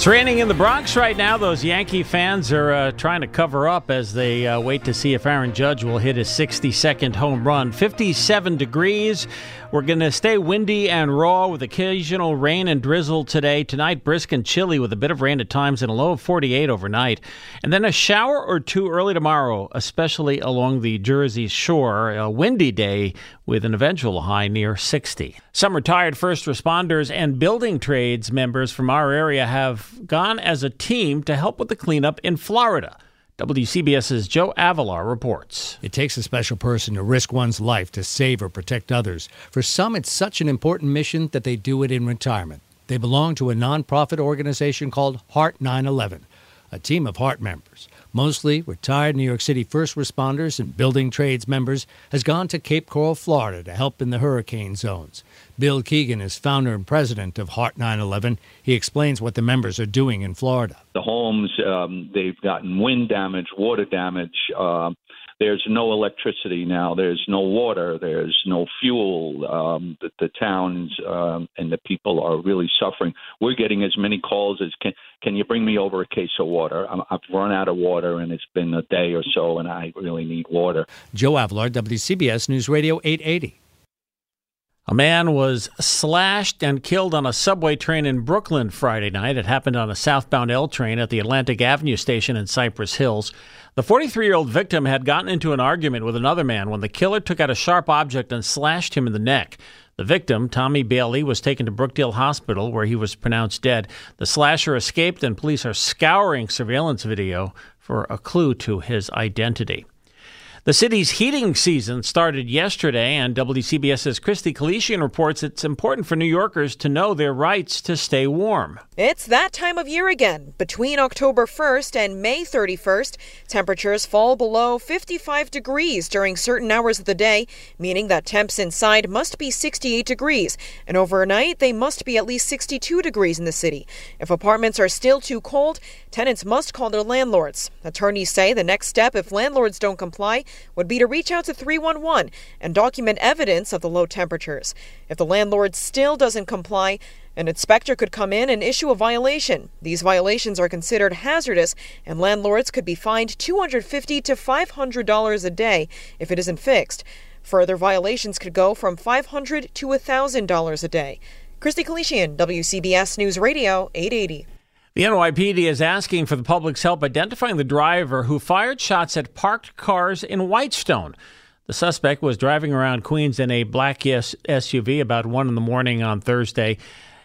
It's raining in the Bronx right now. Those Yankee fans are uh, trying to cover up as they uh, wait to see if Aaron Judge will hit his 62nd home run. 57 degrees. We're going to stay windy and raw with occasional rain and drizzle today. Tonight, brisk and chilly with a bit of rain at times and a low of 48 overnight. And then a shower or two early tomorrow, especially along the Jersey shore. A windy day with an eventual high near 60. Some retired first responders and building trades members from our area have gone as a team to help with the cleanup in Florida. WCBS's Joe Avilar reports. It takes a special person to risk one's life to save or protect others. For some, it's such an important mission that they do it in retirement. They belong to a nonprofit organization called Heart 911, a team of Heart members mostly retired New York City first responders and building trades members, has gone to Cape Coral, Florida to help in the hurricane zones. Bill Keegan is founder and president of Heart 911. He explains what the members are doing in Florida. The homes, um, they've gotten wind damage, water damage. Uh, there's no electricity now. There's no water. There's no fuel. Um, the, the towns um, and the people are really suffering. We're getting as many calls as can. Can you bring me over a case of water? I'm, I've run out of water, and it's been a day or so, and I really need water. Joe Avilar, WCBS News Radio 880. A man was slashed and killed on a subway train in Brooklyn Friday night. It happened on a southbound L train at the Atlantic Avenue station in Cypress Hills. The 43 year old victim had gotten into an argument with another man when the killer took out a sharp object and slashed him in the neck. The victim, Tommy Bailey, was taken to Brookdale Hospital where he was pronounced dead. The slasher escaped, and police are scouring surveillance video for a clue to his identity. The city's heating season started yesterday, and WCBS's Christy Kalishian reports it's important for New Yorkers to know their rights to stay warm. It's that time of year again. Between October 1st and May 31st, temperatures fall below 55 degrees during certain hours of the day, meaning that temps inside must be 68 degrees, and overnight they must be at least 62 degrees in the city. If apartments are still too cold, tenants must call their landlords. Attorneys say the next step, if landlords don't comply, would be to reach out to 311 and document evidence of the low temperatures. If the landlord still doesn't comply, an inspector could come in and issue a violation. These violations are considered hazardous, and landlords could be fined 250 to $500 a day if it isn't fixed. Further violations could go from 500 to $1,000 a day. Christy Kalishian, WCBS News Radio, 880. The NYPD is asking for the public's help identifying the driver who fired shots at parked cars in Whitestone. The suspect was driving around Queens in a black SUV about 1 in the morning on Thursday.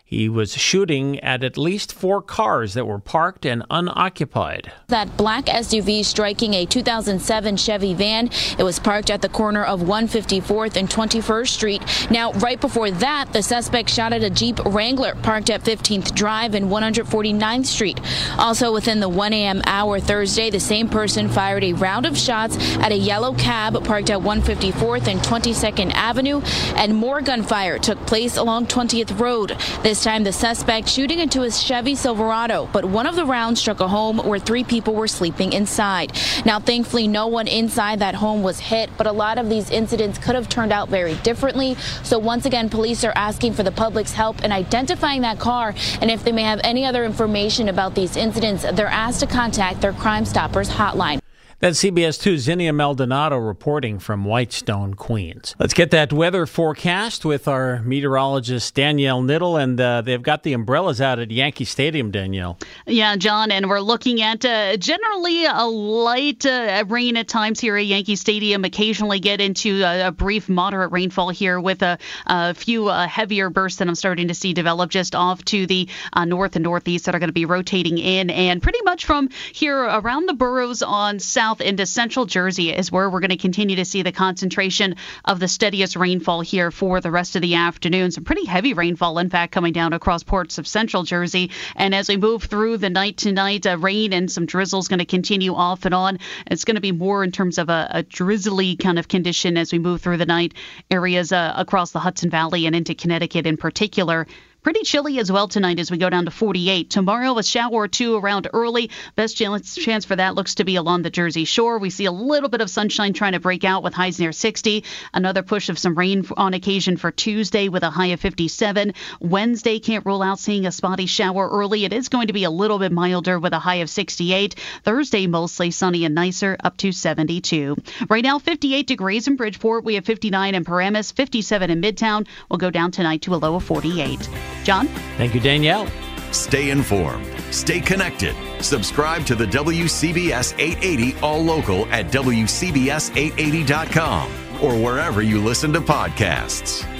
He was shooting at at least four cars that were parked and unoccupied. That black SUV striking a 2007 Chevy van. It was parked at the corner of 154th and 21st Street. Now, right before that, the suspect shot at a Jeep Wrangler parked at 15th Drive and 149th Street. Also, within the 1 a.m. hour Thursday, the same person fired a round of shots at a yellow cab parked at 154th and 22nd Avenue, and more gunfire took place along 20th Road. This this time, the suspect shooting into his Chevy Silverado, but one of the rounds struck a home where three people were sleeping inside. Now, thankfully, no one inside that home was hit, but a lot of these incidents could have turned out very differently. So, once again, police are asking for the public's help in identifying that car. And if they may have any other information about these incidents, they're asked to contact their Crime Stoppers hotline. That's CBS 2's Zinnia Maldonado reporting from Whitestone, Queens. Let's get that weather forecast with our meteorologist Danielle Niddle, and uh, they've got the umbrellas out at Yankee Stadium, Danielle. Yeah, John, and we're looking at uh, generally a light uh, rain at times here at Yankee Stadium. Occasionally get into a, a brief moderate rainfall here with a, a few uh, heavier bursts that I'm starting to see develop just off to the uh, north and northeast that are going to be rotating in, and pretty much from here around the boroughs on south south into central Jersey is where we're going to continue to see the concentration of the steadiest rainfall here for the rest of the afternoon. Some pretty heavy rainfall, in fact, coming down across parts of central Jersey. And as we move through the night tonight, uh, rain and some drizzle is going to continue off and on. It's going to be more in terms of a, a drizzly kind of condition as we move through the night. Areas uh, across the Hudson Valley and into Connecticut in particular. Pretty chilly as well tonight as we go down to 48. Tomorrow, a shower or two around early. Best chance, chance for that looks to be along the Jersey Shore. We see a little bit of sunshine trying to break out with highs near 60. Another push of some rain on occasion for Tuesday with a high of 57. Wednesday, can't rule out seeing a spotty shower early. It is going to be a little bit milder with a high of 68. Thursday, mostly sunny and nicer, up to 72. Right now, 58 degrees in Bridgeport. We have 59 in Paramus, 57 in Midtown. We'll go down tonight to a low of 48. John? Thank you, Danielle. Stay informed. Stay connected. Subscribe to the WCBS 880 All Local at WCBS880.com or wherever you listen to podcasts.